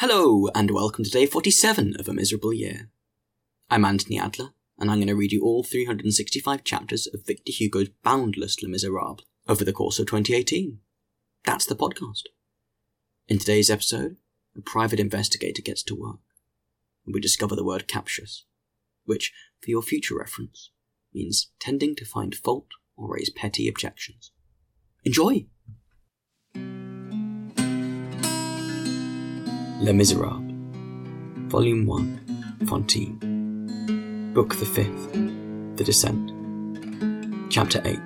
Hello, and welcome to day 47 of A Miserable Year. I'm Anthony Adler, and I'm going to read you all 365 chapters of Victor Hugo's boundless Les Miserables over the course of 2018. That's the podcast. In today's episode, a private investigator gets to work, and we discover the word captious, which, for your future reference, means tending to find fault or raise petty objections. Enjoy! Les Miserables, Volume 1, Fantine, Book the Fifth, The Descent, Chapter 8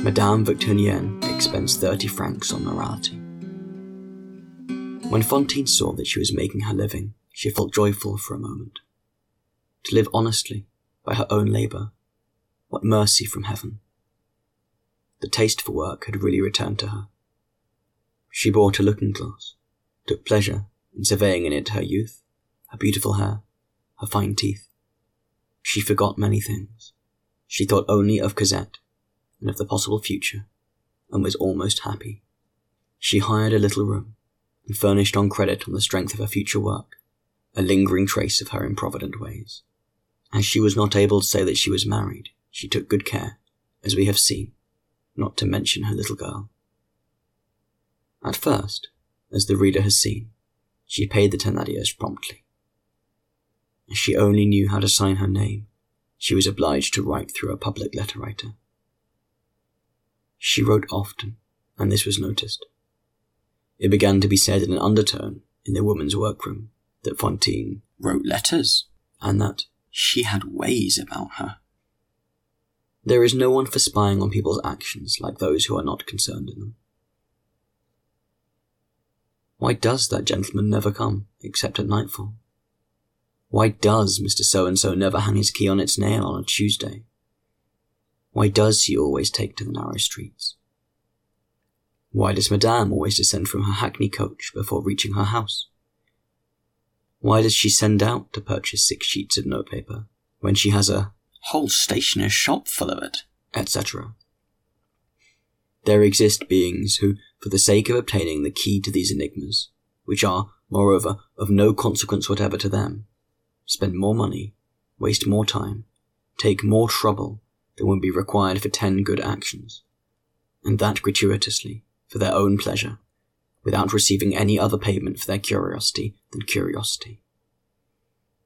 Madame Victurnien expends 30 francs on morality. When Fantine saw that she was making her living, she felt joyful for a moment. To live honestly, by her own labour, what mercy from heaven. The taste for work had really returned to her. She bought a looking glass, took pleasure in surveying in it her youth, her beautiful hair, her fine teeth. She forgot many things. She thought only of Cosette and of the possible future, and was almost happy. She hired a little room and furnished on credit on the strength of her future work, a lingering trace of her improvident ways. As she was not able to say that she was married, she took good care, as we have seen, not to mention her little girl. At first, as the reader has seen, she paid the Thénardiers promptly. As she only knew how to sign her name, she was obliged to write through a public letter writer. She wrote often, and this was noticed. It began to be said in an undertone in the woman's workroom that Fantine wrote letters, and that she had ways about her. There is no one for spying on people's actions like those who are not concerned in them. Why does that gentleman never come, except at nightfall? Why does Mr. So and so never hang his key on its nail on a Tuesday? Why does he always take to the narrow streets? Why does Madame always descend from her hackney coach before reaching her house? Why does she send out to purchase six sheets of notepaper when she has a whole stationer's shop full of it, etc.? There exist beings who, for the sake of obtaining the key to these enigmas, which are, moreover, of no consequence whatever to them, spend more money, waste more time, take more trouble than would be required for ten good actions, and that gratuitously, for their own pleasure, without receiving any other payment for their curiosity than curiosity.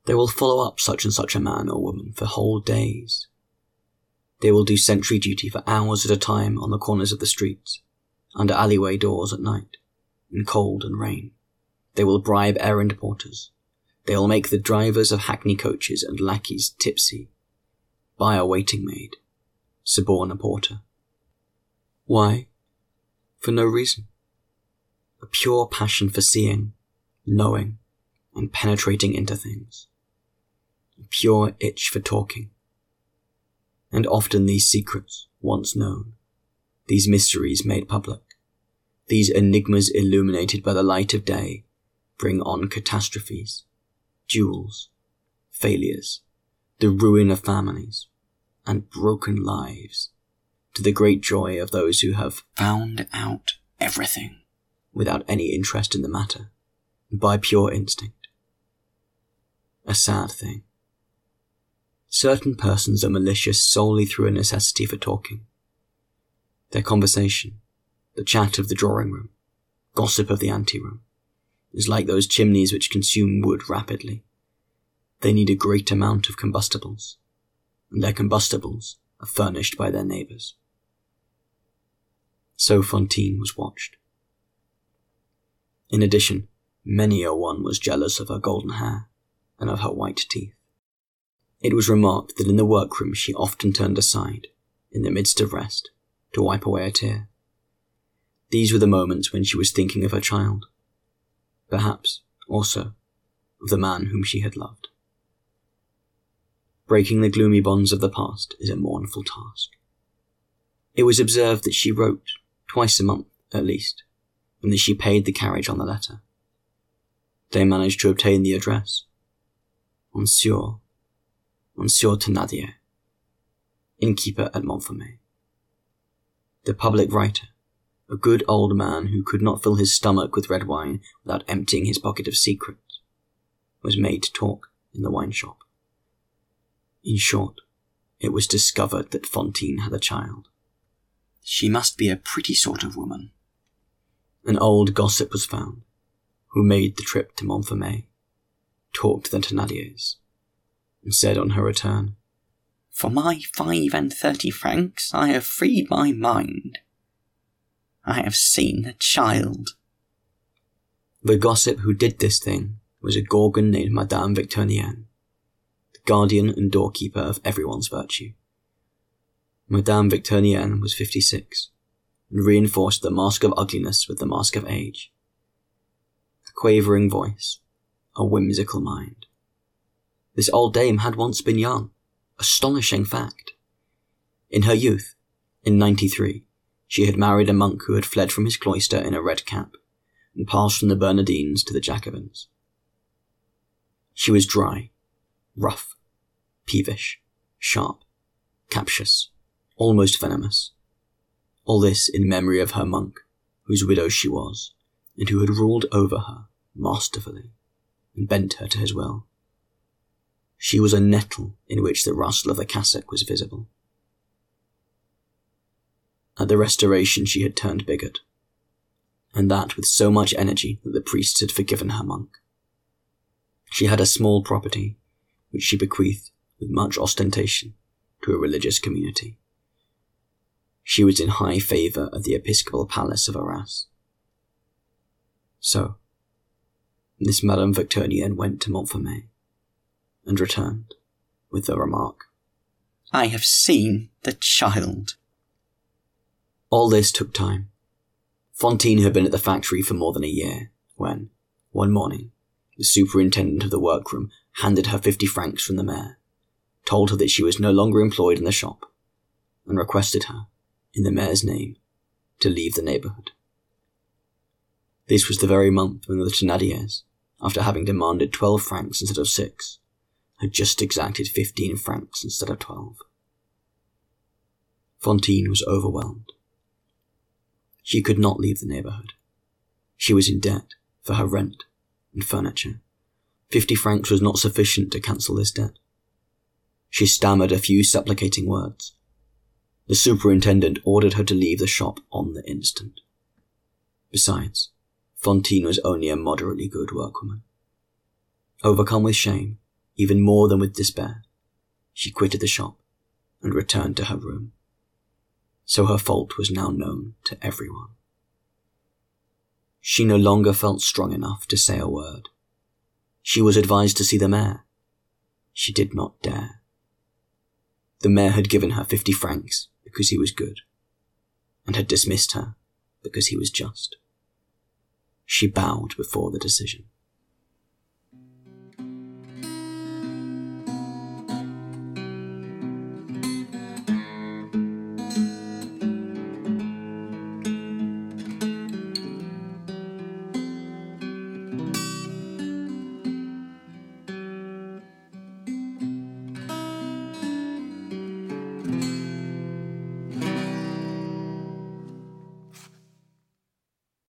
They will follow up such and such a man or woman for whole days, they will do sentry duty for hours at a time on the corners of the streets, under alleyway doors at night, in cold and rain. They will bribe errand porters. They will make the drivers of hackney coaches and lackeys tipsy, buy a waiting maid, suborn a porter. Why? For no reason. A pure passion for seeing, knowing, and penetrating into things. A pure itch for talking and often these secrets, once known, these mysteries made public, these enigmas illuminated by the light of day, bring on catastrophes, duels, failures, the ruin of families, and broken lives, to the great joy of those who have found out everything without any interest in the matter, by pure instinct. A sad thing. Certain persons are malicious solely through a necessity for talking. Their conversation, the chat of the drawing room, gossip of the anteroom, is like those chimneys which consume wood rapidly. They need a great amount of combustibles, and their combustibles are furnished by their neighbours. So Fantine was watched. In addition, many a one was jealous of her golden hair and of her white teeth. It was remarked that in the workroom she often turned aside, in the midst of rest, to wipe away a tear. These were the moments when she was thinking of her child. Perhaps, also, of the man whom she had loved. Breaking the gloomy bonds of the past is a mournful task. It was observed that she wrote, twice a month at least, and that she paid the carriage on the letter. They managed to obtain the address. Monsieur Monsieur Thénardier, innkeeper at Montfermeil. The public writer, a good old man who could not fill his stomach with red wine without emptying his pocket of secrets, was made to talk in the wine shop. In short, it was discovered that Fantine had a child. She must be a pretty sort of woman. An old gossip was found, who made the trip to Montfermeil, talked to the Thénardiers, and said on her return, For my five and thirty francs I have freed my mind. I have seen the child. The gossip who did this thing was a gorgon named Madame Victurnien, the guardian and doorkeeper of everyone's virtue. Madame Victurnien was fifty-six, and reinforced the mask of ugliness with the mask of age. A quavering voice, a whimsical mind. This old dame had once been young, astonishing fact. In her youth, in 93, she had married a monk who had fled from his cloister in a red cap and passed from the Bernardines to the Jacobins. She was dry, rough, peevish, sharp, captious, almost venomous. All this in memory of her monk, whose widow she was, and who had ruled over her masterfully and bent her to his will. She was a nettle in which the rustle of a cassock was visible. At the restoration, she had turned bigot, and that with so much energy that the priests had forgiven her monk. She had a small property, which she bequeathed with much ostentation to a religious community. She was in high favour at the episcopal palace of Arras. So, this Madame Victurnien went to Montfermeil, and returned with the remark, I have seen the child. All this took time. Fantine had been at the factory for more than a year when, one morning, the superintendent of the workroom handed her fifty francs from the mayor, told her that she was no longer employed in the shop, and requested her, in the mayor's name, to leave the neighborhood. This was the very month when the Thénardiers, after having demanded twelve francs instead of six, had just exacted fifteen francs instead of twelve. Fantine was overwhelmed. She could not leave the neighborhood. She was in debt for her rent and furniture. Fifty francs was not sufficient to cancel this debt. She stammered a few supplicating words. The superintendent ordered her to leave the shop on the instant. Besides, Fantine was only a moderately good workwoman. Overcome with shame, even more than with despair, she quitted the shop and returned to her room so her fault was now known to everyone. She no longer felt strong enough to say a word. She was advised to see the mayor. She did not dare. The mayor had given her fifty francs because he was good, and had dismissed her because he was just. She bowed before the decision.